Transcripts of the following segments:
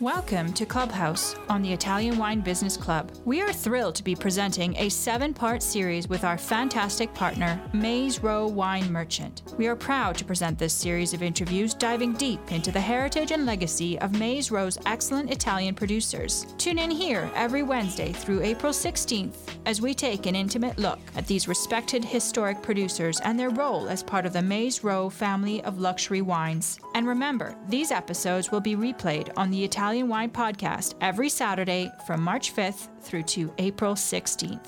Welcome to Clubhouse on the Italian Wine Business Club. We are thrilled to be presenting a seven part series with our fantastic partner, Maze Row Wine Merchant. We are proud to present this series of interviews diving deep into the heritage and legacy of Maze Row's excellent Italian producers. Tune in here every Wednesday through April 16th as we take an intimate look at these respected historic producers and their role as part of the Maze Row family of luxury wines. And remember, these episodes will be replayed on the Italian Wine Podcast every Saturday from March 5th through to April 16th.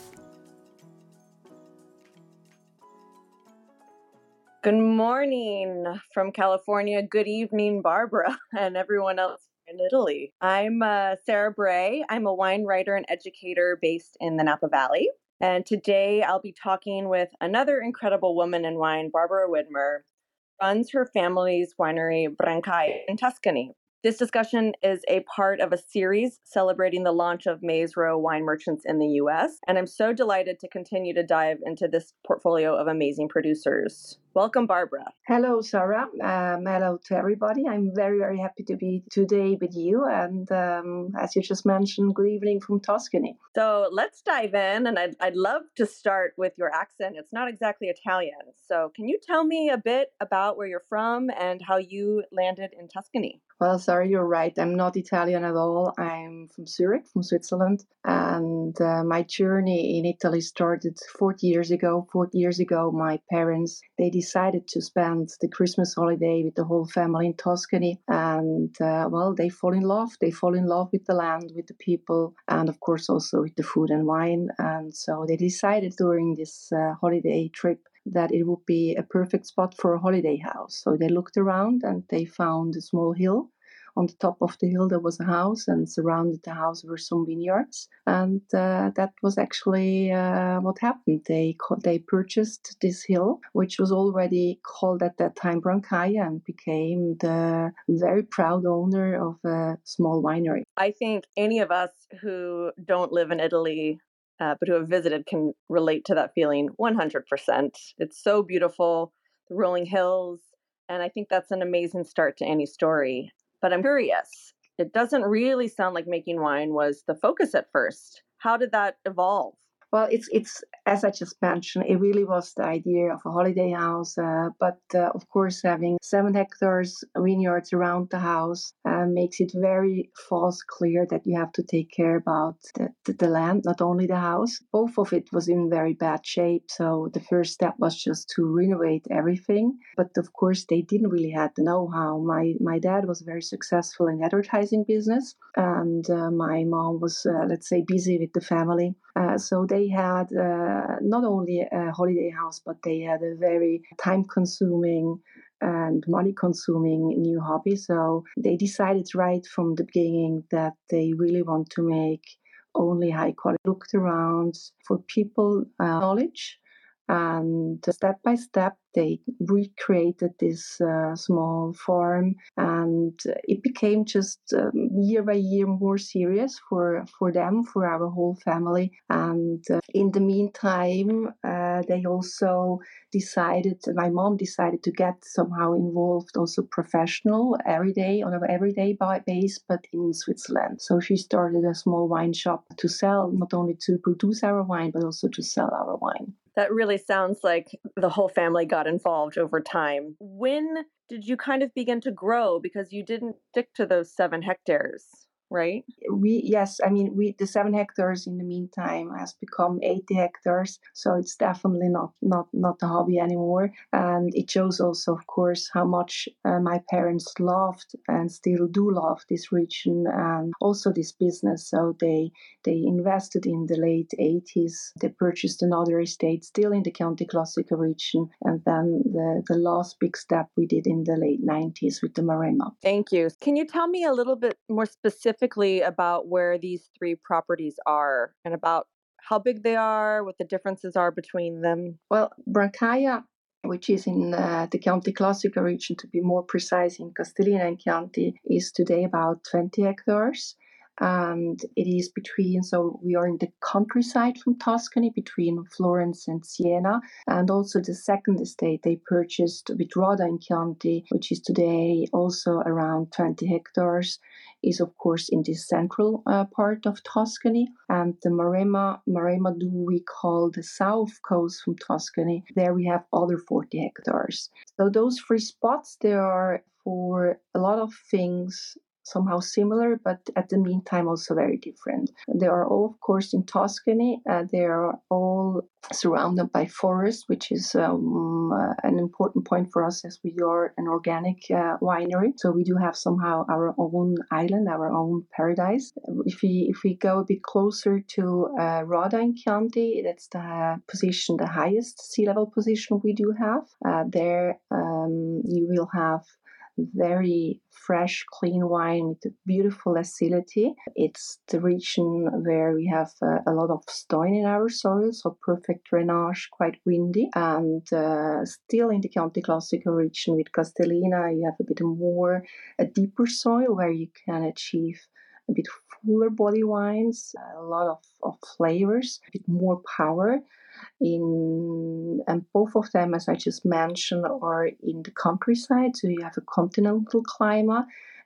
Good morning from California. Good evening, Barbara, and everyone else in Italy. I'm uh, Sarah Bray. I'm a wine writer and educator based in the Napa Valley. And today I'll be talking with another incredible woman in wine, Barbara Widmer, runs her family's winery Brancaia in Tuscany. This discussion is a part of a series celebrating the launch of Maze Row wine merchants in the US, and I'm so delighted to continue to dive into this portfolio of amazing producers. Welcome, Barbara. Hello, Sarah. Um, hello to everybody. I'm very, very happy to be today with you. And um, as you just mentioned, good evening from Tuscany. So let's dive in. And I'd, I'd love to start with your accent. It's not exactly Italian. So can you tell me a bit about where you're from and how you landed in Tuscany? Well, sorry, you're right. I'm not Italian at all. I'm from Zurich, from Switzerland. And uh, my journey in Italy started 40 years ago. 40 years ago, my parents, they decided to spend the Christmas holiday with the whole family in Tuscany. And, uh, well, they fall in love. They fall in love with the land, with the people, and of course also with the food and wine. And so they decided during this uh, holiday trip that it would be a perfect spot for a holiday house. So they looked around and they found a small hill. On the top of the hill, there was a house, and surrounded the house were some vineyards. And uh, that was actually uh, what happened. They they purchased this hill, which was already called at that time Brancaia, and became the very proud owner of a small winery. I think any of us who don't live in Italy uh, but who have visited can relate to that feeling 100%. It's so beautiful, the rolling hills, and I think that's an amazing start to any story. But I'm curious, it doesn't really sound like making wine was the focus at first. How did that evolve? Well, it's it's as I just mentioned, it really was the idea of a holiday house. Uh, but uh, of course, having seven hectares vineyards around the house uh, makes it very fast clear that you have to take care about the, the, the, land, not only the house. Both of it was in very bad shape, so the first step was just to renovate everything. But of course, they didn't really have the know-how. My my dad was very successful in advertising business, and uh, my mom was, uh, let's say, busy with the family. Uh, so they had uh, not only a holiday house, but they had a very time consuming and money consuming new hobby. So they decided right from the beginning that they really want to make only high quality. Looked around for people uh, knowledge and step by step they recreated this uh, small farm and it became just um, year by year more serious for for them for our whole family. And uh, in the meantime uh, they also decided my mom decided to get somehow involved also professional every day on an everyday base but in switzerland. So she started a small wine shop to sell not only to produce our wine but also to sell our wine that really sounds like the whole family got involved over time. When did you kind of begin to grow because you didn't stick to those seven hectares? Right? We yes, I mean we the seven hectares in the meantime has become 80 hectares, so it's definitely not not not a hobby anymore. And it shows also, of course, how much uh, my parents loved and still do love this region and also this business. So they they invested in the late 80s. They purchased another estate still in the Chianti Classico region, and then the the last big step we did in the late 90s with the Maremma. Thank you. Can you tell me a little bit more specific? Specifically about where these three properties are and about how big they are, what the differences are between them? Well, Brancaia, which is in uh, the Chianti Classico region, to be more precise, in Castellina and Chianti, is today about 20 hectares. And it is between, so we are in the countryside from Tuscany between Florence and Siena. And also the second estate they purchased with Radda in Chianti, which is today also around 20 hectares, is of course in the central uh, part of Tuscany. And the Maremma, Maremma do we call the south coast from Tuscany. There we have other 40 hectares. So those three spots, there are for a lot of things somehow similar, but at the meantime also very different. They are all, of course, in Tuscany. Uh, they are all surrounded by forest, which is um, uh, an important point for us as we are an organic uh, winery. So we do have somehow our own island, our own paradise. If we if we go a bit closer to uh, Radda in Chianti, that's the position, the highest sea level position we do have. Uh, there um, you will have very fresh, clean wine with beautiful acidity. It's the region where we have uh, a lot of stone in our soil, so perfect drainage, quite windy. And uh, still in the Chianti Classico region with Castellina, you have a bit more, a deeper soil where you can achieve a bit fuller body wines, a lot of, of flavors, a bit more power in and both of them as i just mentioned are in the countryside so you have a continental climate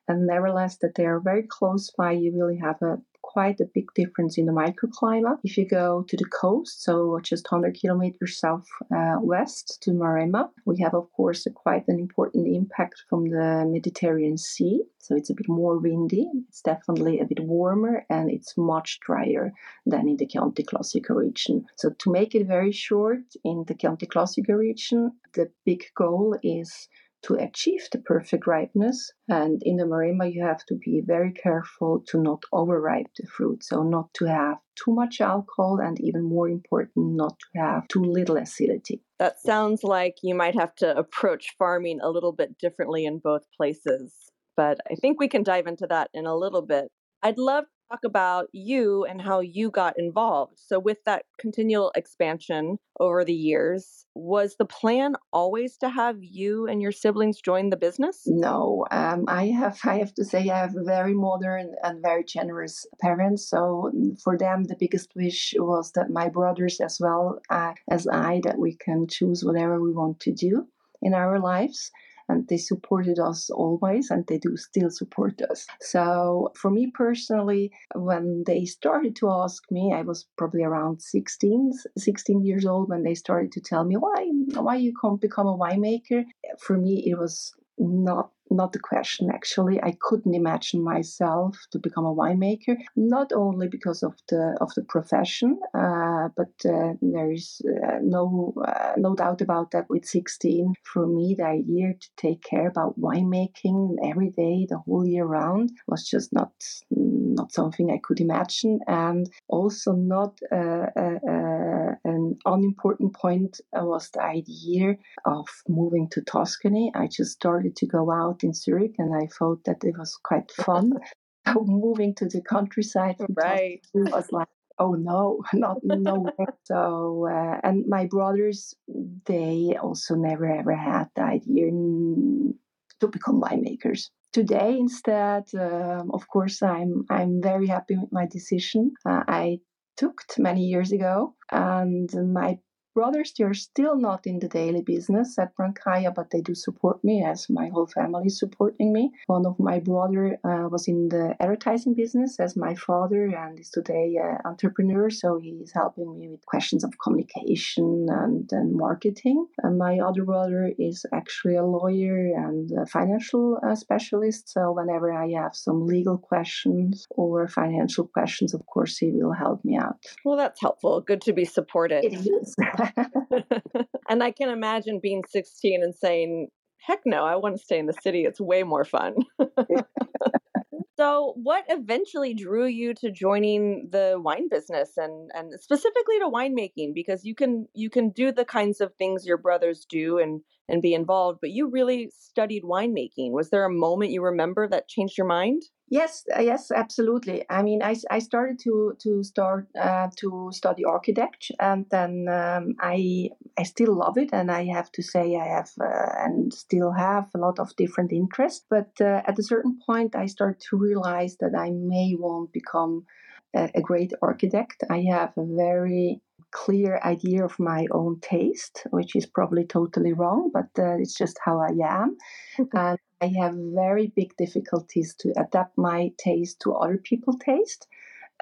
and nevertheless that they are very close by you really have a quite a big difference in the microclimate. If you go to the coast, so just 100 kilometers south uh, west to Maremma, we have, of course, a quite an important impact from the Mediterranean Sea. So it's a bit more windy, it's definitely a bit warmer, and it's much drier than in the Chianti Classico region. So to make it very short, in the Chianti Classico region, the big goal is to achieve the perfect ripeness. And in the Maremma, you have to be very careful to not overripe the fruit. So, not to have too much alcohol, and even more important, not to have too little acidity. That sounds like you might have to approach farming a little bit differently in both places. But I think we can dive into that in a little bit. I'd love talk about you and how you got involved. So, with that continual expansion over the years, was the plan always to have you and your siblings join the business? No, um, I have. I have to say, I have very modern and very generous parents. So, mm, for them, the biggest wish was that my brothers, as well uh, as I, that we can choose whatever we want to do in our lives and they supported us always and they do still support us. So for me personally when they started to ask me i was probably around 16 16 years old when they started to tell me why why you can't become a winemaker? For me it was not not the question actually. I couldn't imagine myself to become a winemaker not only because of the of the profession uh, but uh, there is uh, no uh, no doubt about that with 16 for me the idea to take care about winemaking every day the whole year round was just not not something i could imagine. And also not uh, uh, an unimportant point was the idea of moving to tuscany. I just started to go out in Zurich, and I thought that it was quite fun. moving to the countryside right. was like oh no not no so uh, and my brothers they also never ever had the idea to become winemakers today instead um, of course i'm i'm very happy with my decision uh, i took many years ago and my brothers, they're still not in the daily business at Brancaia, but they do support me as my whole family is supporting me. One of my brother uh, was in the advertising business as my father and is today an entrepreneur. So he's helping me with questions of communication and, and marketing. And my other brother is actually a lawyer and a financial uh, specialist. So whenever I have some legal questions or financial questions, of course, he will help me out. Well, that's helpful. Good to be supported. It is. and I can imagine being 16 and saying, heck no, I want to stay in the city. It's way more fun. so, what eventually drew you to joining the wine business and, and specifically to winemaking? Because you can you can do the kinds of things your brothers do and and be involved, but you really studied winemaking. Was there a moment you remember that changed your mind? Yes, uh, yes, absolutely. I mean, I, I started to to start uh, to study architecture, and then um, I I still love it, and I have to say I have uh, and still have a lot of different interests. But uh, at a certain point, I started to realize that I may want to become a great architect. I have a very clear idea of my own taste, which is probably totally wrong, but uh, it's just how I am. and I have very big difficulties to adapt my taste to other people's taste.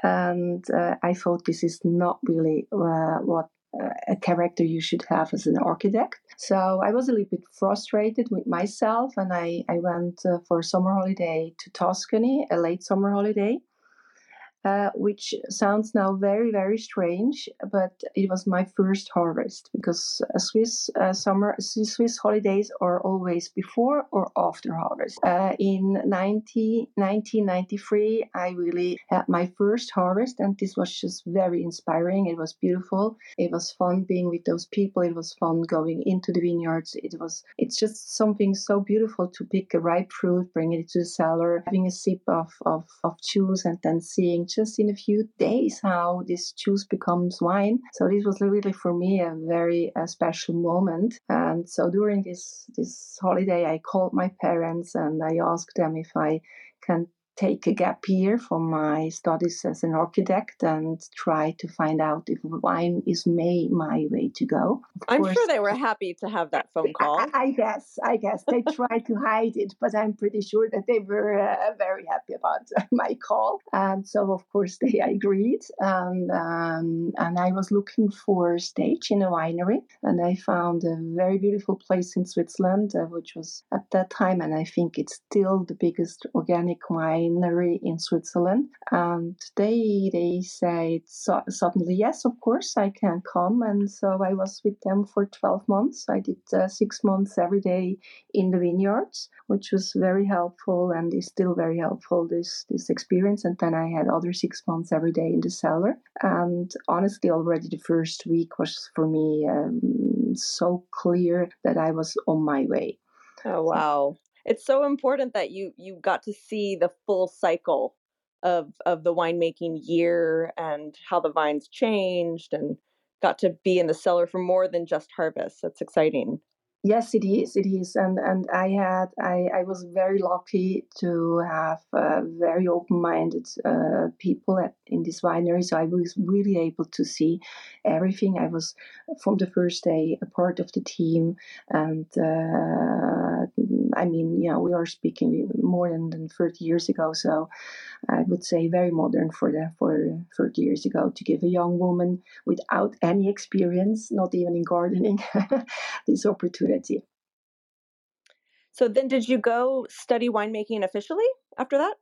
And uh, I thought this is not really uh, what uh, a character you should have as an architect. So I was a little bit frustrated with myself, and I, I went uh, for a summer holiday to Tuscany, a late summer holiday uh, which sounds now very, very strange, but it was my first harvest because Swiss uh, summer, Swiss holidays are always before or after harvest. Uh, in 90, 1993, I really had my first harvest, and this was just very inspiring. It was beautiful. It was fun being with those people. It was fun going into the vineyards. It was, it's just something so beautiful to pick a ripe fruit, bring it to the cellar, having a sip of, of, of juice, and then seeing just in a few days how this juice becomes wine. So this was really for me a very uh, special moment. And so during this this holiday, I called my parents and I asked them if I can take a gap year from my studies as an architect and try to find out if wine is may my way to go. Of I'm course, sure they were happy to have that phone call. I, I guess, I guess they tried to hide it, but I'm pretty sure that they were uh, very happy about uh, my call. And so, of course, they agreed. And um, and I was looking for a stage in a winery, and I found a very beautiful place in Switzerland, uh, which was at that time, and I think it's still the biggest organic wine winery in Switzerland, and they they said so, suddenly yes, of course I can come, and so I was with them for twelve months. I did uh, six months every day in the vineyards, which was very helpful and is still very helpful this this experience. And then I had other six months every day in the cellar, and honestly, already the first week was for me um, so clear that I was on my way. Oh wow it's so important that you you got to see the full cycle of of the winemaking year and how the vines changed and got to be in the cellar for more than just harvest. That's exciting. Yes, it is. It is, and and I had I, I was very lucky to have uh, very open-minded uh, people at, in this winery. So I was really able to see everything. I was from the first day a part of the team, and uh, I mean, you know, we are speaking more than, than thirty years ago. So I would say very modern for the for thirty years ago to give a young woman without any experience, not even in gardening, this opportunity. So then, did you go study winemaking officially after that?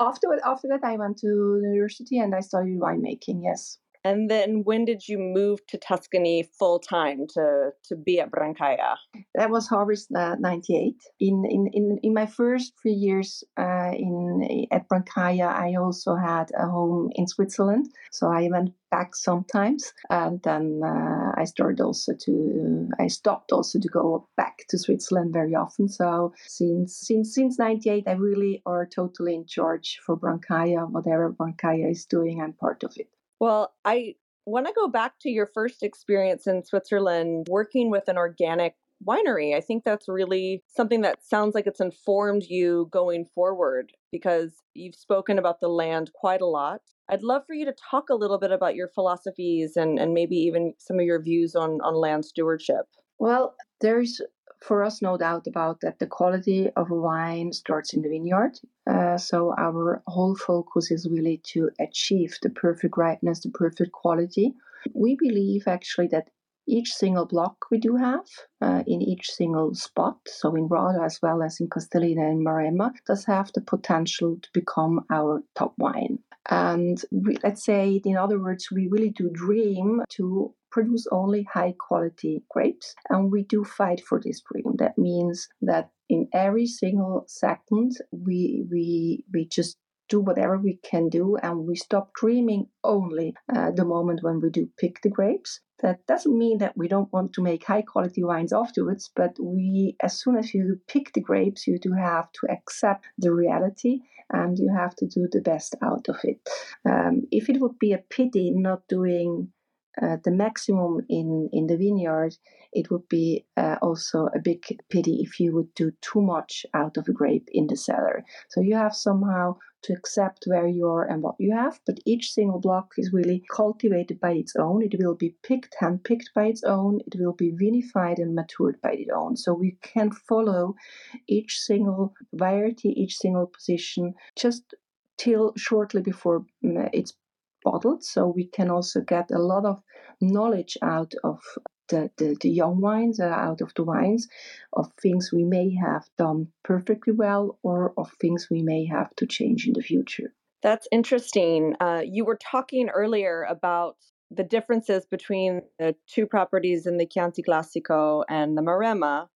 After after that, I went to university and I studied winemaking. Yes. And then when did you move to Tuscany full time to, to be at Brancaia? That was Harvest uh, 98. In, in, in, in my first three years uh, in at Brancaia, I also had a home in Switzerland. So I went back sometimes. And then uh, I started also to, I stopped also to go back to Switzerland very often. So since, since, since 98, I really are totally in charge for Brancaia. Whatever Brancaia is doing, I'm part of it. Well, I want to go back to your first experience in Switzerland working with an organic winery. I think that's really something that sounds like it's informed you going forward because you've spoken about the land quite a lot. I'd love for you to talk a little bit about your philosophies and, and maybe even some of your views on, on land stewardship. Well, there's for us no doubt about that the quality of a wine starts in the vineyard. Uh, so our whole focus is really to achieve the perfect ripeness, the perfect quality. We believe actually that each single block we do have uh, in each single spot, so in Radda as well as in Castellina and Maremma, does have the potential to become our top wine. And we, let's say, in other words, we really do dream to produce only high quality grapes. And we do fight for this dream. That means that in every single second, we, we, we just do whatever we can do and we stop dreaming only uh, the moment when we do pick the grapes that doesn't mean that we don't want to make high quality wines afterwards but we as soon as you pick the grapes you do have to accept the reality and you have to do the best out of it um, if it would be a pity not doing uh, the maximum in, in the vineyard, it would be uh, also a big pity if you would do too much out of a grape in the cellar. So you have somehow to accept where you are and what you have, but each single block is really cultivated by its own. It will be picked, hand picked by its own. It will be vinified and matured by its own. So we can follow each single variety, each single position, just till shortly before mm, it's bottled. So we can also get a lot of knowledge out of the, the, the young wines, uh, out of the wines, of things we may have done perfectly well or of things we may have to change in the future. That's interesting. Uh, you were talking earlier about the differences between the two properties in the Chianti Classico and the Maremma.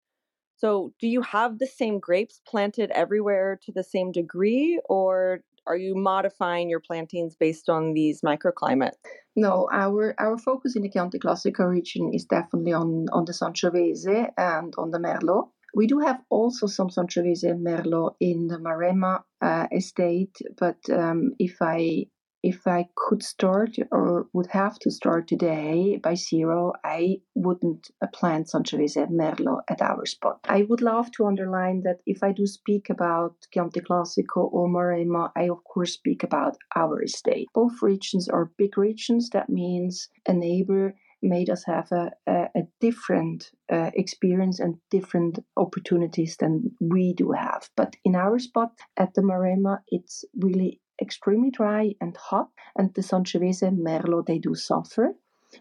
So, do you have the same grapes planted everywhere to the same degree, or are you modifying your plantings based on these microclimates? No, our our focus in the Chianti Classico region is definitely on on the Sangiovese and on the Merlot. We do have also some Sangiovese and Merlot in the Maremma uh, estate, but um, if I if I could start or would have to start today by zero, I wouldn't plant Sangiovese Merlot at our spot. I would love to underline that if I do speak about Chianti Classico or Maremma, I of course speak about our estate. Both regions are big regions. That means a neighbor made us have a, a, a different uh, experience and different opportunities than we do have. But in our spot at the Maremma, it's really extremely dry and hot, and the Sangiovese Merlot they do suffer.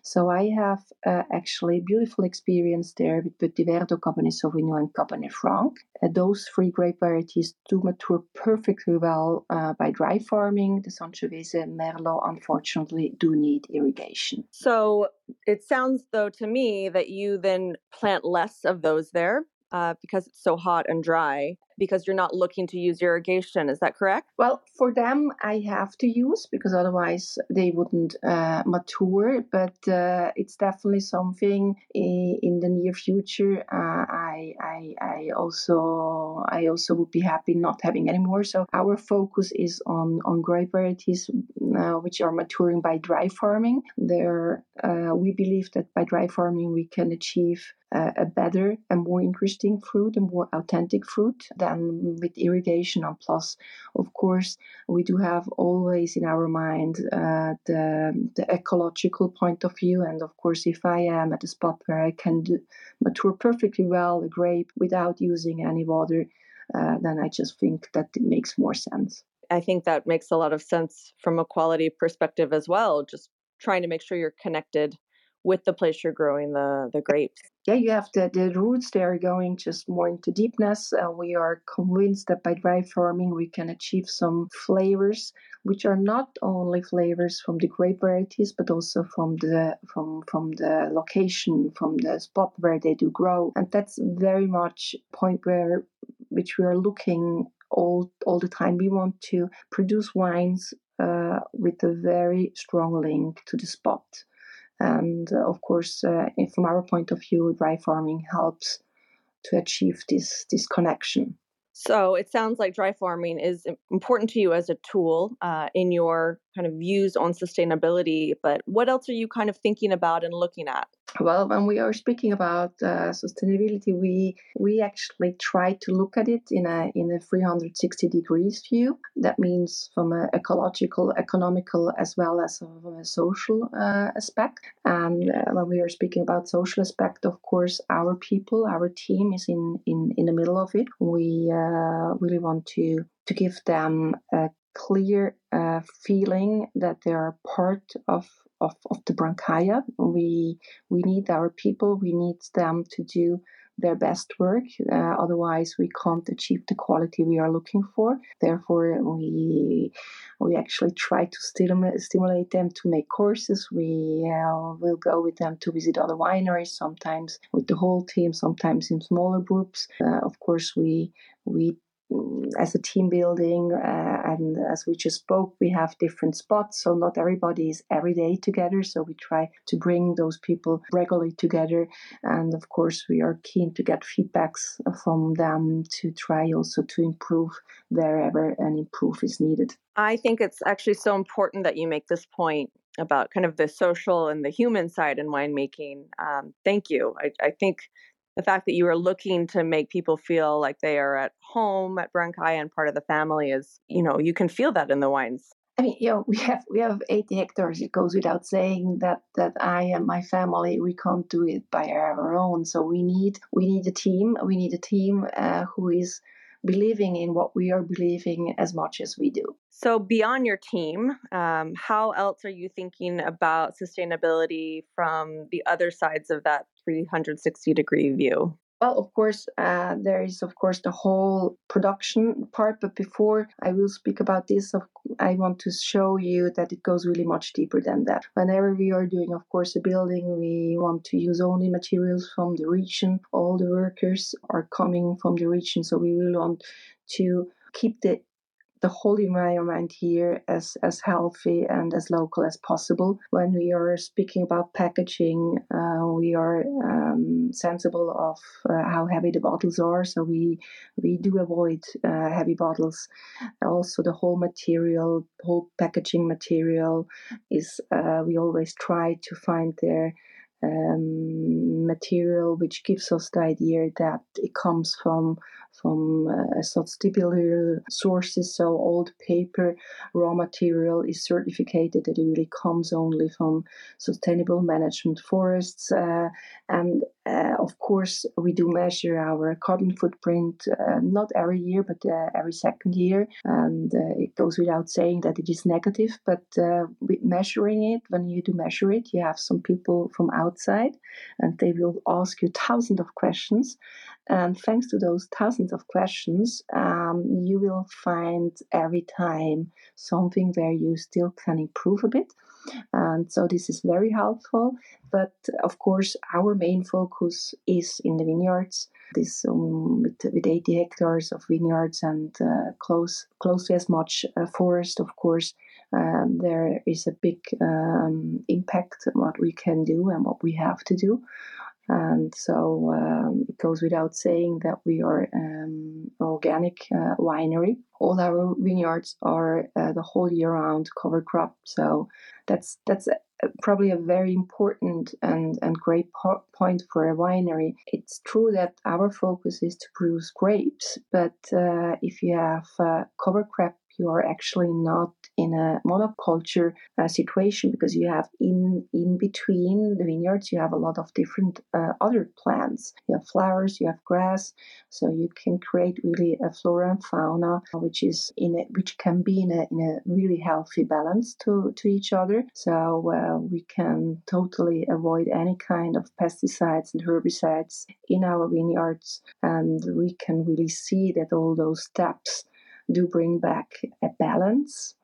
So I have uh, actually beautiful experience there with Petit Verdot, Cabernet Sauvignon, and Cabernet Franc. Uh, those three grape varieties do mature perfectly well uh, by dry farming. The Sangiovese Merlot, unfortunately, do need irrigation. So it sounds, though, to me that you then plant less of those there uh, because it's so hot and dry because you're not looking to use irrigation. Is that correct? Well, for them, I have to use because otherwise they wouldn't uh, mature. But uh, it's definitely something in, the near future. Uh, I, I, I also, I also would be happy not having anymore. So our focus is on on grape varieties uh, which are maturing by dry farming. There, uh, we believe that by dry farming we can achieve uh, a better and more interesting fruit, a more authentic fruit than with irrigation. And plus, of course, we do have always in our mind uh, the, the ecological point of view. And of course, if I am at a spot where I can do, mature perfectly well a grape without using any water, uh, then I just think that it makes more sense. I think that makes a lot of sense from a quality perspective as well. Just trying to make sure you're connected with the place you're growing the the grapes yeah, you have the, the roots they are going just more into deepness. Uh, we are convinced that by dry farming we can achieve some flavors, which are not only flavors from the grape varieties, but also from the from from the location, from the spot where they do grow, and that's very much point where which we are looking all all the time. We want to produce wines uh, with a very strong link to the spot. And uh, of course, uh, from our point of view, dry farming helps to achieve this, this connection. So it sounds like dry farming is important to you as a tool uh, in your kind of views on sustainability. But what else are you kind of thinking about and looking at? Well, when we are speaking about uh, sustainability, we we actually try to look at it in a in a 360 degrees view. That means from an ecological, economical, as well as from a social uh, aspect. And uh, when we are speaking about social aspect, of course, our people, our team is in in in the middle of it. We uh, really want to to give them a clear uh, feeling that they are part of, of, of the Brancaia. We, we need our people, we need them to do their best work. Uh, otherwise, we can't achieve the quality we are looking for. Therefore, we we actually try to stimulate, stimulate them to make courses. We uh, will go with them to visit other wineries, sometimes with the whole team, sometimes in smaller groups. Uh, of course, we we as a team building, uh, and as we just spoke, we have different spots, so not everybody is every day together. So we try to bring those people regularly together, and of course, we are keen to get feedbacks from them to try also to improve wherever an improve is needed. I think it's actually so important that you make this point about kind of the social and the human side in winemaking. Um, thank you. I, I, think the fact that you are looking to make people feel like they are at home at Brancaia and part of the family is, you know, you can feel that in the wines. I mean, you know, we have we have 80 hectares. It goes without saying that that I and my family we can't do it by our own. So we need we need a team. We need a team uh, who is believing in what we are believing as much as we do. So, beyond your team, um, how else are you thinking about sustainability from the other sides of that 360 degree view? Well, of course, uh, there is, of course, the whole production part. But before I will speak about this, I want to show you that it goes really much deeper than that. Whenever we are doing, of course, a building, we want to use only materials from the region. All the workers are coming from the region. So we will want to keep the the whole environment here as, as healthy and as local as possible. When we are speaking about packaging, uh, we are um, sensible of uh, how heavy the bottles are, so we we do avoid uh, heavy bottles. Also, the whole material, whole packaging material, is uh, we always try to find there um, material which gives us the idea that it comes from from uh, sources. So old paper raw material is certified that it really comes only from sustainable management forests. Uh, and uh, of course, we do measure our carbon footprint uh, not every year, but uh, every second year. And uh, it goes without saying that it is negative, but measuring it, when you do measure it, you have some people from outside and they will ask you thousands of questions. And thanks to those thousands of questions, um, you will find every time something where you still can improve a bit. And so this is very helpful. But of course, our main focus is in the vineyards. This um, with, with 80 hectares of vineyards and uh, close closely as much uh, forest, of course. Um, there is a big um, impact on what we can do and what we have to do. And so um, it goes without saying that we are um, an organic uh, winery. All our vineyards are uh, the whole year round cover crop. So that's that's a, probably a very important and, and great po- point for a winery. It's true that our focus is to produce grapes, but uh, if you have uh, cover crop you are actually not in a monoculture uh, situation because you have in in between the vineyards you have a lot of different uh, other plants. You have flowers you have grass so you can create really a flora and fauna which is in a, which can be in a, in a really healthy balance to to each other. So uh, we can totally avoid any kind of pesticides and herbicides in our vineyards and we can really see that all those steps do bring back a balance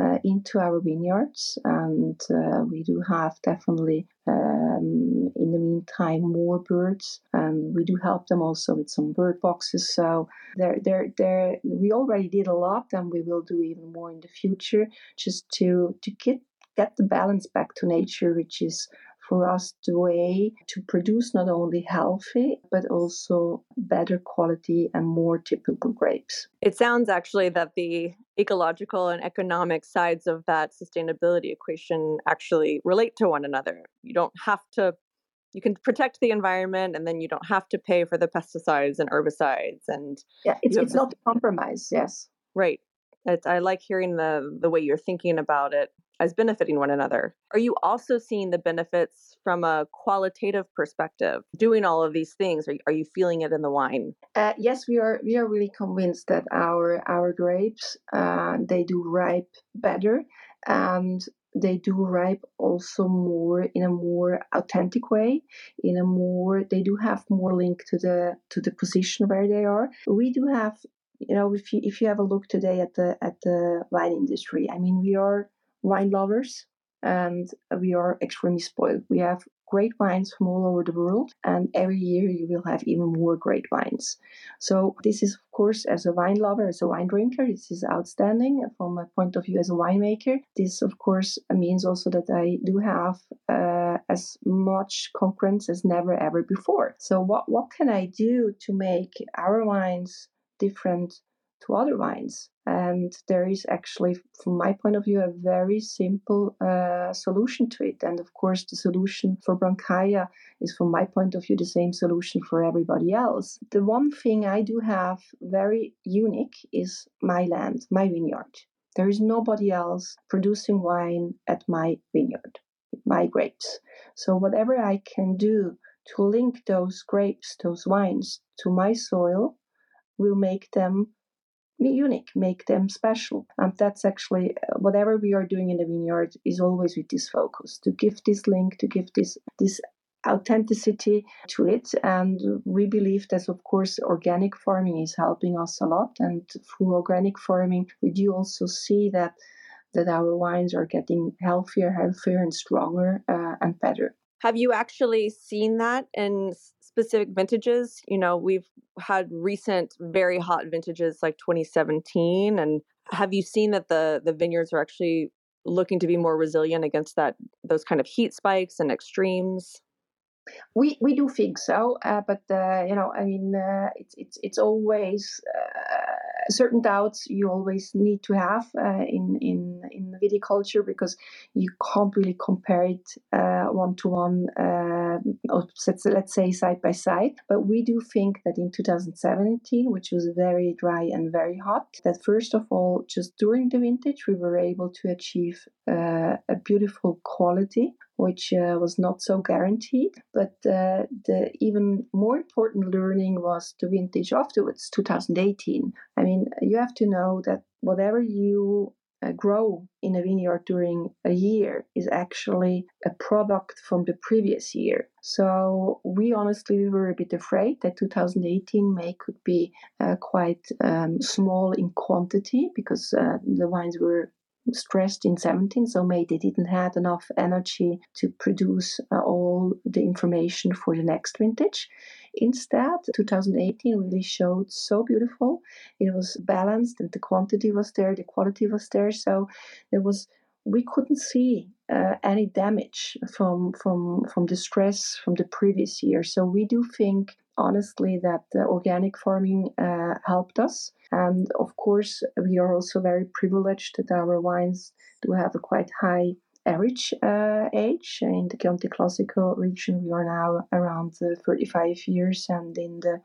uh, into our vineyards, and uh, we do have definitely um, in the meantime more birds, and we do help them also with some bird boxes. So there, there, there, we already did a lot, and we will do even more in the future, just to to get get the balance back to nature, which is for us the way to produce not only healthy but also better quality and more typical grapes. It sounds actually that the ecological and economic sides of that sustainability equation actually relate to one another. You don't have to you can protect the environment and then you don't have to pay for the pesticides and herbicides and yeah it's, it's not a compromise yes right it's, i like hearing the the way you're thinking about it as benefiting one another. Are you also seeing the benefits from a qualitative perspective? Doing all of these things, are, are you feeling it in the wine? Uh, yes, we are. We are really convinced that our our grapes uh, they do ripe better, and they do ripe also more in a more authentic way. In a more, they do have more link to the to the position where they are. We do have you know if you if you have a look today at the at the wine industry i mean we are wine lovers and we are extremely spoiled. We have great wines from all over the world, and every year you will have even more great wines. So, this is, of course, as a wine lover, as a wine drinker, this is outstanding from my point of view as a winemaker. This, of course, means also that I do have uh, as much concurrence as never ever before. So, what, what can I do to make our wines different to other wines? And there is actually, from my point of view, a very simple uh, solution to it. And of course, the solution for Brancaia is, from my point of view, the same solution for everybody else. The one thing I do have very unique is my land, my vineyard. There is nobody else producing wine at my vineyard, my grapes. So, whatever I can do to link those grapes, those wines to my soil, will make them unique, make them special. And that's actually uh, whatever we are doing in the vineyard is always with this focus to give this link, to give this this authenticity to it. And we believe that of course organic farming is helping us a lot. And through organic farming we do also see that that our wines are getting healthier healthier and stronger uh, and better. Have you actually seen that in specific vintages. You know, we've had recent very hot vintages like 2017 and have you seen that the the vineyards are actually looking to be more resilient against that those kind of heat spikes and extremes? We we do think so, uh, but uh, you know, I mean, uh, it's it's it's always uh, certain doubts you always need to have uh, in in in viticulture because you can't really compare it one to one, let's let's say side by side. But we do think that in 2017, which was very dry and very hot, that first of all, just during the vintage, we were able to achieve uh, a beautiful quality which uh, was not so guaranteed. But uh, the even more important learning was the vintage afterwards, 2018. I mean, you have to know that whatever you uh, grow in a vineyard during a year is actually a product from the previous year. So we honestly were a bit afraid that 2018 may could be uh, quite um, small in quantity because uh, the wines were stressed in 17 so maybe they didn't have enough energy to produce uh, all the information for the next vintage. Instead 2018 really showed so beautiful. It was balanced and the quantity was there the quality was there so there was we couldn't see uh, any damage from from from the stress from the previous year. So we do think honestly that organic farming uh, helped us. And of course, we are also very privileged that our wines do have a quite high average uh, age. In the Chianti Classico region, we are now around uh, 35 years, and in the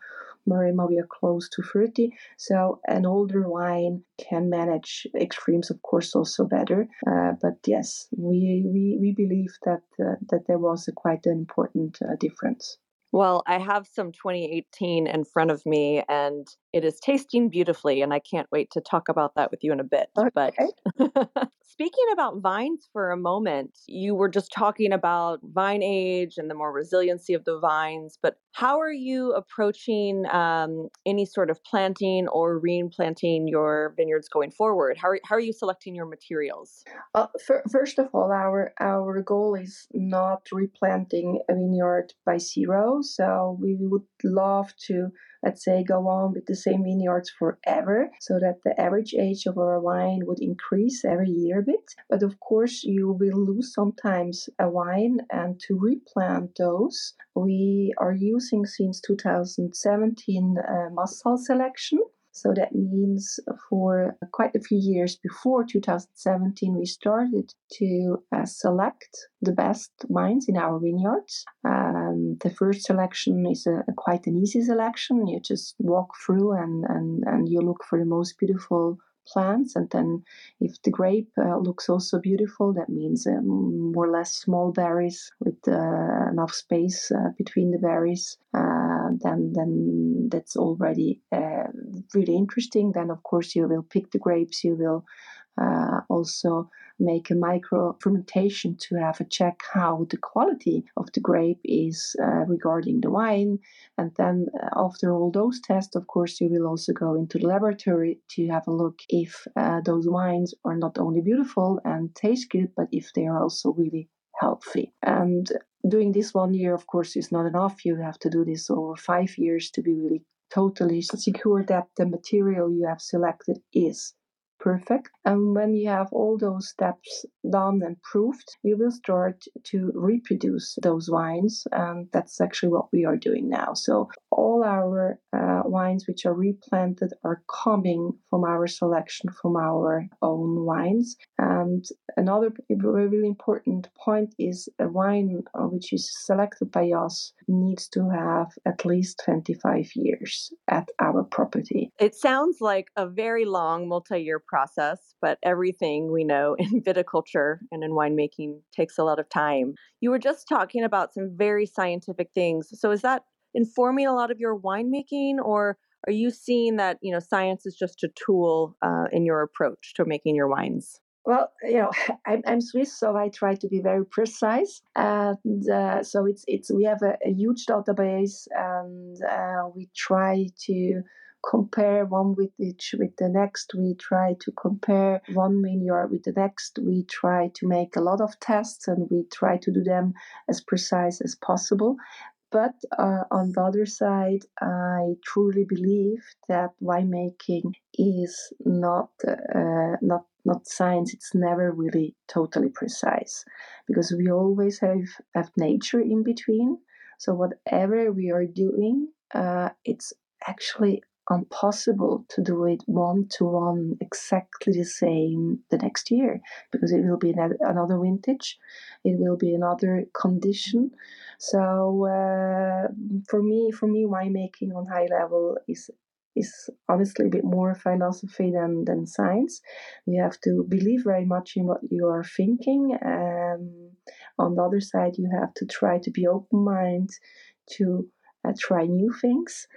Maremma, we are close to 30. So, an older wine can manage extremes, of course, also better. Uh, but yes, we, we, we believe that, uh, that there was a quite an important uh, difference. Well, I have some 2018 in front of me and it is tasting beautifully and I can't wait to talk about that with you in a bit. Okay. But speaking about vines for a moment, you were just talking about vine age and the more resiliency of the vines, but how are you approaching um, any sort of planting or replanting your vineyards going forward? How are, how are you selecting your materials? Uh, for, first of all, our our goal is not replanting a vineyard by zero so we would love to, let's say, go on with the same vineyards forever so that the average age of our wine would increase every year a bit. But of course, you will lose sometimes a wine, and to replant those, we are using since 2017 a uh, Massal selection. So that means for quite a few years before 2017, we started to uh, select the best wines in our vineyards. Um, the first selection is a, a, quite an easy selection. You just walk through and, and, and you look for the most beautiful plants. And then, if the grape uh, looks also beautiful, that means um, more or less small berries with uh, enough space uh, between the berries. Then, then that's already uh, really interesting. Then, of course, you will pick the grapes. You will uh, also make a micro fermentation to have a check how the quality of the grape is uh, regarding the wine. And then uh, after all those tests, of course, you will also go into the laboratory to have a look if uh, those wines are not only beautiful and taste good, but if they are also really healthy. And doing this one year, of course, is not enough. You have to do this over five years to be really totally secure that the material you have selected is perfect. And when you have all those steps done and proved, you will start to reproduce those wines. And that's actually what we are doing now. So all our uh, wines which are replanted are coming from our selection from our own wines. And another really important point is a wine uh, which is selected by us needs to have at least 25 years at our property. It sounds like a very long multi year process, but everything we know in viticulture and in winemaking takes a lot of time. You were just talking about some very scientific things. So is that informing a lot of your winemaking or are you seeing that you know science is just a tool uh, in your approach to making your wines well, you know, I'm, I'm, Swiss, so I try to be very precise, and uh, so it's it's we have a, a huge database, and uh, we try to compare one with each with the next. We try to compare one vineyard with the next. We try to make a lot of tests, and we try to do them as precise as possible. But uh, on the other side, I truly believe that winemaking is not uh, not not science. It's never really totally precise because we always have have nature in between. So whatever we are doing, uh, it's actually impossible to do it one to one exactly the same the next year because it will be another vintage it will be another condition so uh, for me for me winemaking on high level is is honestly a bit more philosophy than, than science. You have to believe very much in what you are thinking. Um, on the other side, you have to try to be open minded to uh, try new things.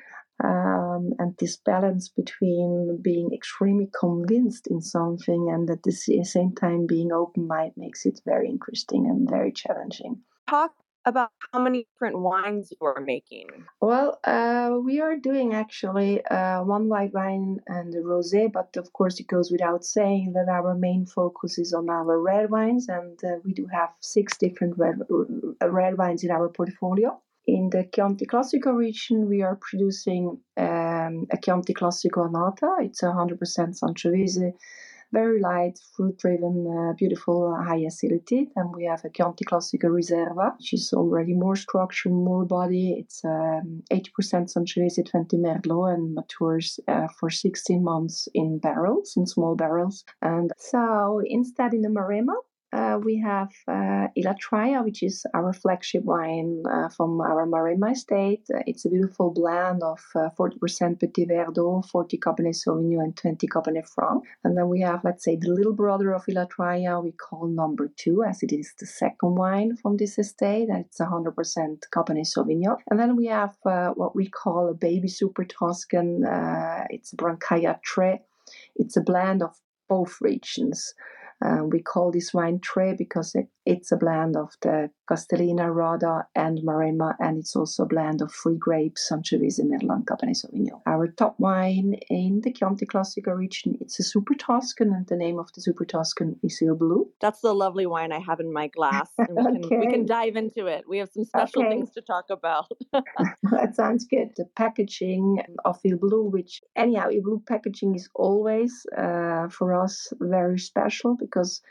Um, and this balance between being extremely convinced in something and at the same time being open minded makes it very interesting and very challenging. Talk about how many different wines you are making? Well, uh, we are doing actually uh, one white wine and a rosé, but of course it goes without saying that our main focus is on our red wines, and uh, we do have six different red, red wines in our portfolio. In the Chianti Classico region, we are producing um, a Chianti Classico Annata. It's 100% Sangiovese, very light, fruit-driven, uh, beautiful, uh, high acidity. And we have a Chianti Classico Riserva, which is already more structure, more body. It's um, 80% Sangiovese, 20 Merlot, and matures uh, for 16 months in barrels, in small barrels. And so instead in the Maremma, uh, we have uh, Ilatraia, which is our flagship wine uh, from our Maremma estate. Uh, it's a beautiful blend of 40% uh, Petit Verdot, 40 Cabernet Sauvignon, and 20 Cabernet Franc. And then we have, let's say, the little brother of Ilatraia, we call number two, as it is the second wine from this estate. It's 100% Cabernet Sauvignon. And then we have uh, what we call a baby super Tuscan. it's Brancaia Tre. It's a blend of both regions. Uh, we call this wine Tre because it, it's a blend of the Castellina, Radda, and Maremma, and it's also a blend of free grapes, Sangiovese, Merlot, and Cabernet Sauvignon. Our top wine in the Chianti Classico region, it's a Super Tuscan, and the name of the Super Tuscan is Il Blu. That's the lovely wine I have in my glass, and we can, okay. we can dive into it. We have some special okay. things to talk about. that sounds good. The packaging of Il Blu, which anyhow, Il Blu packaging is always uh, for us very special because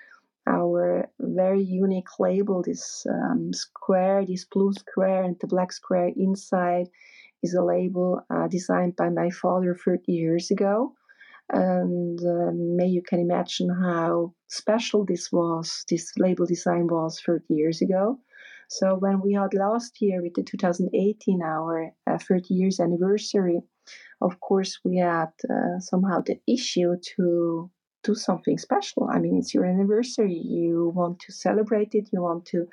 our very unique label, this um, square, this blue square and the black square inside, is a label uh, designed by my father 30 years ago. And uh, may you can imagine how special this was, this label design was 30 years ago. So when we had last year with the 2018 our uh, 30 years anniversary, of course we had uh, somehow the issue to do something special. I mean, it's your anniversary. You want to celebrate it. You want to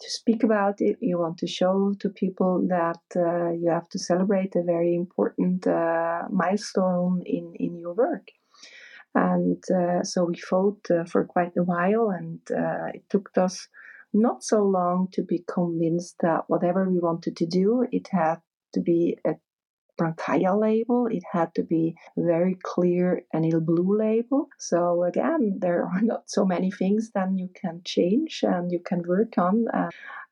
to speak about it. You want to show to people that uh, you have to celebrate a very important uh, milestone in in your work. And uh, so we fought uh, for quite a while, and uh, it took us not so long to be convinced that whatever we wanted to do, it had to be a Brancaia label. It had to be very clear and Il Blu label. So again, there are not so many things that you can change and you can work on. Uh,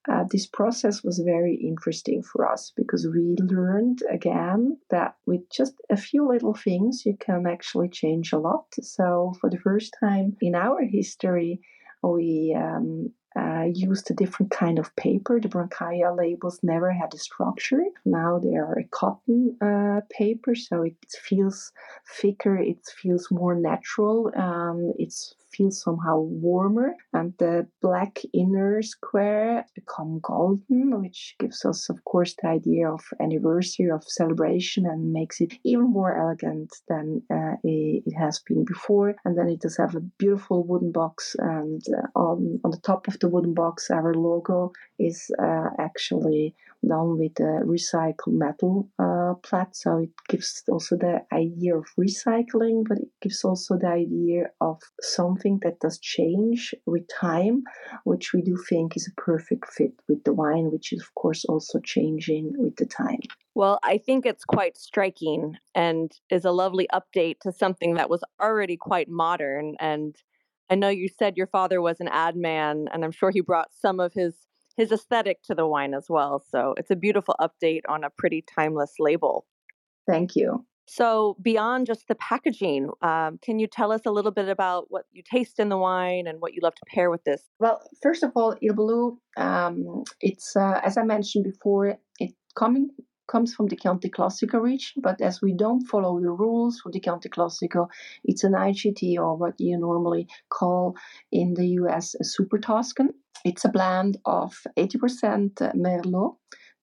uh, this process was very interesting for us because we learned again that with just a few little things, you can actually change a lot. So, for the first time in our history, we um, uh, used a different kind of paper. The Brancaia labels never had a structure. Now they are a cotton uh, paper, so it feels thicker, it feels more natural, um, it feels somehow warmer. And the black inner square become golden, which gives us, of course, the idea of anniversary of celebration and makes it even more elegant than uh, it has been before. And then it does have a beautiful wooden box, and uh, on on the top of the the wooden box, our logo is uh, actually done with a recycled metal uh, plat. So it gives also the idea of recycling, but it gives also the idea of something that does change with time, which we do think is a perfect fit with the wine, which is, of course, also changing with the time. Well, I think it's quite striking and is a lovely update to something that was already quite modern and I know you said your father was an ad man, and I'm sure he brought some of his his aesthetic to the wine as well. So it's a beautiful update on a pretty timeless label. Thank you. So beyond just the packaging, um, can you tell us a little bit about what you taste in the wine and what you love to pair with this? Well, first of all, Il Blu, um, it's uh, as I mentioned before, it coming comes from the Chianti Classico region, but as we don't follow the rules for the Chianti Classico, it's an IGT or what you normally call in the US a Super Tuscan. It's a blend of 80% Merlot.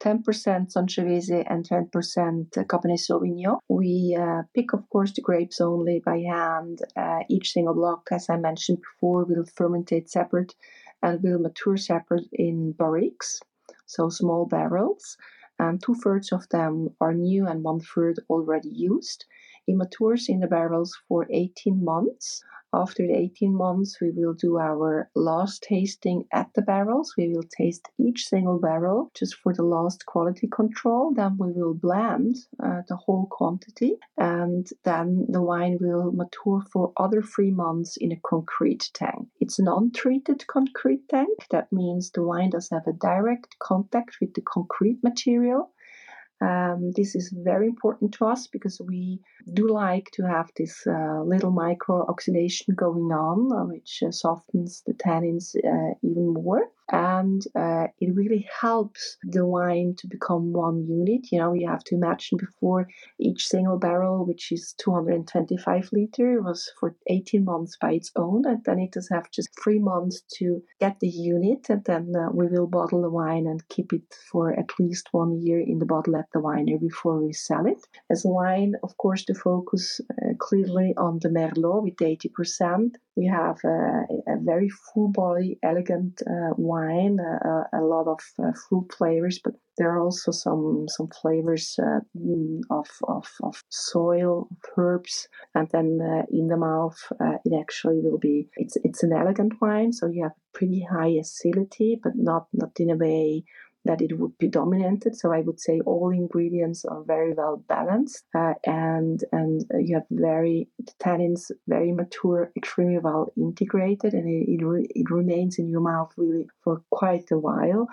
10% Sangiovese and 10% Cabernet Sauvignon. We uh, pick, of course, the grapes only by hand. Uh, each single block, as I mentioned before, will fermentate separate and will mature separate in barriques, so small barrels and two thirds of them are new and one third already used. It matures in the barrels for 18 months. After the 18 months, we will do our last tasting at the barrels. We will taste each single barrel just for the last quality control. Then we will blend uh, the whole quantity, and then the wine will mature for other three months in a concrete tank. It's an untreated concrete tank. That means the wine does have a direct contact with the concrete material. Um, this is very important to us because we do like to have this uh, little micro oxidation going on, uh, which uh, softens the tannins uh, even more. And uh, it really helps the wine to become one unit. You know, you have to imagine before each single barrel, which is 225 liter, was for 18 months by its own, and then it does have just three months to get the unit, and then uh, we will bottle the wine and keep it for at least one year in the bottle at the winery before we sell it. As wine, of course, the focus uh, clearly on the Merlot with 80%. We have a, a very full body, elegant uh, wine, uh, a lot of uh, fruit flavors, but there are also some some flavors uh, mm, of, of, of soil, of herbs, and then uh, in the mouth uh, it actually will be it's it's an elegant wine, so you have pretty high acidity, but not not in a way that it would be dominated. So I would say all ingredients are very well balanced, uh, and and you have very tannins very mature, extremely well integrated, and it it, re- it remains in your mouth really for quite a while.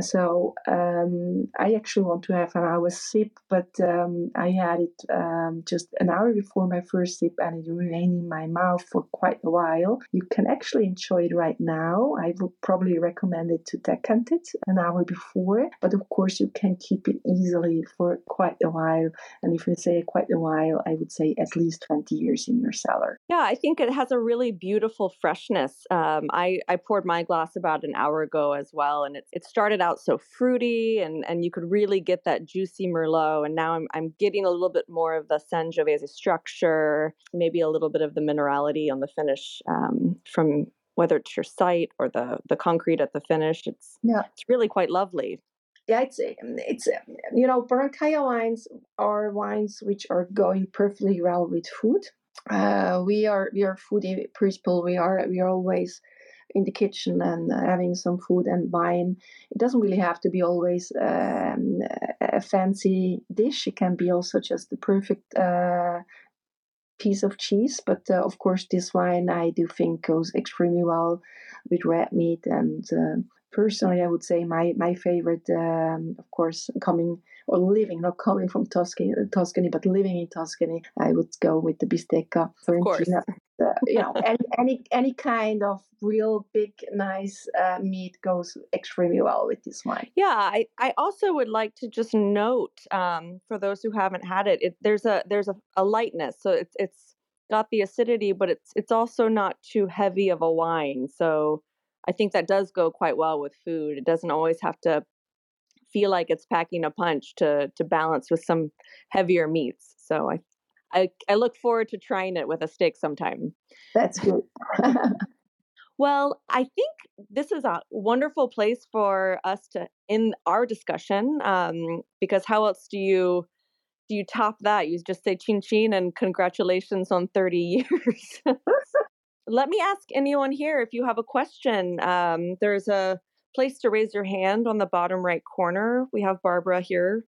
So um, I actually want to have an hour sip, but um, I had it um, just an hour before my first sip, and it remained in my mouth for quite a while. You can actually enjoy it right now. I would probably recommend it to decant it an hour before, but of course you can keep it easily for quite a while. And if you say quite a while, I would say at least 20 years in your cellar. Yeah, I think it has a really beautiful freshness. Um, I I poured my glass about an hour ago as well, and it it started started out so fruity and and you could really get that juicy merlot and now I'm I'm getting a little bit more of the Sangiovese structure, maybe a little bit of the minerality on the finish um, from whether it's your site or the the concrete at the finish. It's yeah, it's really quite lovely. Yeah, it's um, it's um, you know Brancaia wines are wines which are going perfectly well with food. Uh, we are we are foodie people. We are we are always in the kitchen and uh, having some food and wine. It doesn't really have to be always um, a fancy dish. It can be also just the perfect uh, piece of cheese. But uh, of course, this wine I do think goes extremely well with red meat and uh, personally, I would say my my favorite, um, of course, coming or living, not coming from Tuscany, Tuscany, but living in Tuscany, I would go with the bistecca Fiorentina. Uh, you know, any, any any kind of real big, nice uh, meat goes extremely well with this wine. Yeah, I, I also would like to just note um, for those who haven't had it, it there's a there's a, a lightness, so it's it's got the acidity, but it's it's also not too heavy of a wine. So I think that does go quite well with food. It doesn't always have to feel like it's packing a punch to to balance with some heavier meats. So I I, I look forward to trying it with a steak sometime. That's good. well, I think this is a wonderful place for us to in our discussion um, because how else do you do you top that? You just say chin chin and congratulations on 30 years. Let me ask anyone here if you have a question. Um, there's a place to raise your hand on the bottom right corner. We have Barbara here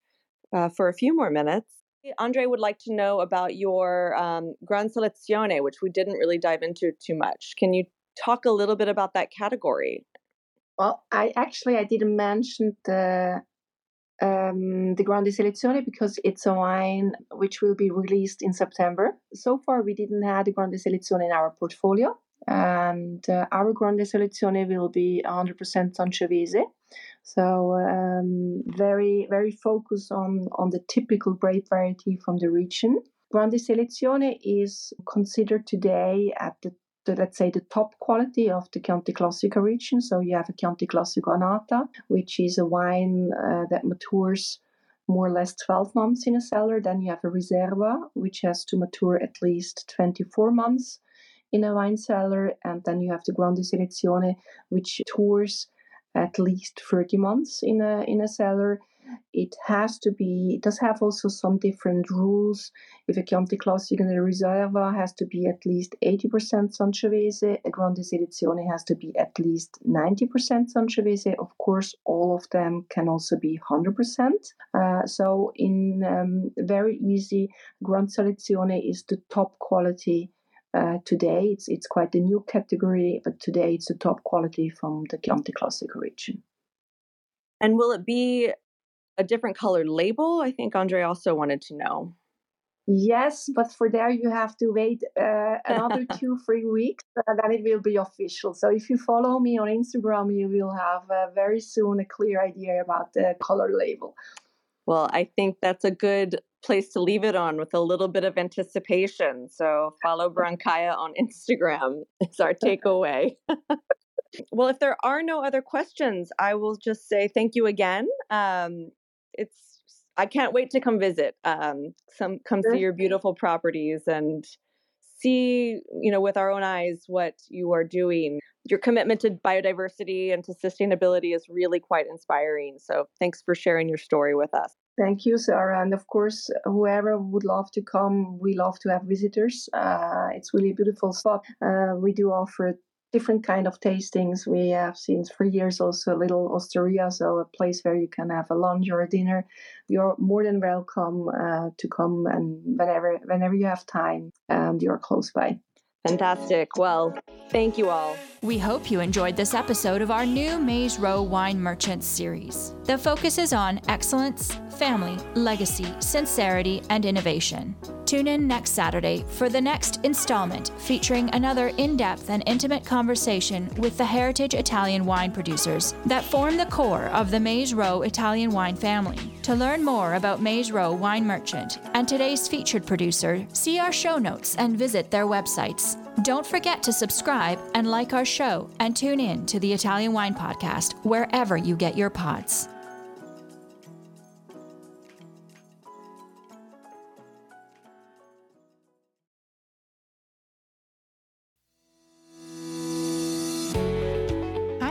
uh, for a few more minutes. Andre would like to know about your um, Gran Selezione, which we didn't really dive into too much. Can you talk a little bit about that category? Well, I actually I didn't mention the um, the Grande Selezione because it's a wine which will be released in September. So far, we didn't have the Grande Selezione in our portfolio, and uh, our Grande Selezione will be 100% Sangiovese. So um, very very focused on on the typical grape variety from the region. Grande Selezione is considered today at the, the, let's say the top quality of the Chianti Classico region. So you have a Chianti Classico Annata, which is a wine uh, that matures more or less 12 months in a cellar. Then you have a Riserva, which has to mature at least 24 months in a wine cellar. And then you have the Grande Selezione, which tours at least 30 months in a in a cellar it has to be it does have also some different rules. If a Chianti Classico in a Riserva has to be at least 80% Sangiovese a Grande Selezione has to be at least 90% Sangiovese of course all of them can also be 100% uh, so in um, very easy Grande Selezione is the top quality uh, today. It's it's quite a new category, but today it's the top quality from the Chianti Classico region. And will it be a different colored label? I think Andre also wanted to know. Yes, but for there you have to wait uh, another two, three weeks, and then it will be official. So if you follow me on Instagram, you will have uh, very soon a clear idea about the color label. Well, I think that's a good place to leave it on with a little bit of anticipation. So follow Brancaia on Instagram is our takeaway. well, if there are no other questions, I will just say thank you again. Um, it's I can't wait to come visit. Um, some come see your beautiful properties and see, you know, with our own eyes what you are doing. Your commitment to biodiversity and to sustainability is really quite inspiring. So, thanks for sharing your story with us. Thank you, Sarah. And of course, whoever would love to come, we love to have visitors. Uh, it's really a beautiful spot. Uh, we do offer different kind of tastings. We have since three years also a little osteria, so a place where you can have a lunch or a dinner. You're more than welcome uh, to come, and whenever whenever you have time, and you're close by. Fantastic. Well, thank you all. We hope you enjoyed this episode of our new Maze Row Wine Merchants series. The focus is on excellence, family, legacy, sincerity, and innovation. Tune in next Saturday for the next installment featuring another in depth and intimate conversation with the heritage Italian wine producers that form the core of the Maze Row Italian wine family. To learn more about Maze Row Wine Merchant and today's featured producer, see our show notes and visit their websites. Don't forget to subscribe and like our show and tune in to the Italian Wine Podcast wherever you get your pods.